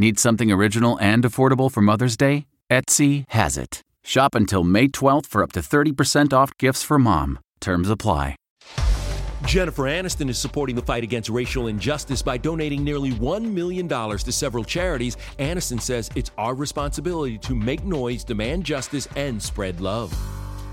Need something original and affordable for Mother's Day? Etsy has it. Shop until May 12th for up to 30% off gifts for mom. Terms apply. Jennifer Aniston is supporting the fight against racial injustice by donating nearly $1 million to several charities. Aniston says it's our responsibility to make noise, demand justice, and spread love.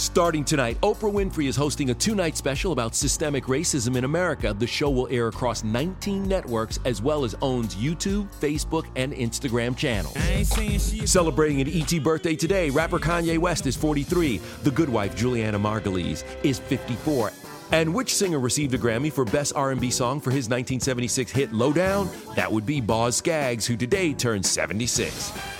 Starting tonight, Oprah Winfrey is hosting a two night special about systemic racism in America. The show will air across 19 networks as well as OWN's YouTube, Facebook, and Instagram channels. Celebrating an ET birthday today, rapper Kanye West is 43. The good wife, Julianna Margulies, is 54. And which singer received a Grammy for Best R&B Song for his 1976 hit Lowdown? That would be Boz Scaggs, who today turns 76.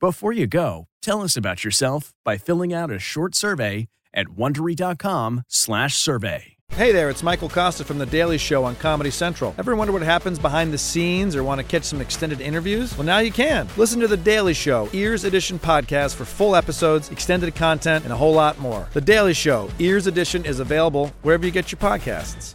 Before you go, tell us about yourself by filling out a short survey at wondery.com/survey. Hey there, it's Michael Kosta from The Daily Show on Comedy Central. Ever wonder what happens behind the scenes or want to catch some extended interviews? Well, now you can. Listen to The Daily Show, Ears Edition podcast for full episodes, extended content, and a whole lot more. The Daily Show, Ears Edition is available wherever you get your podcasts.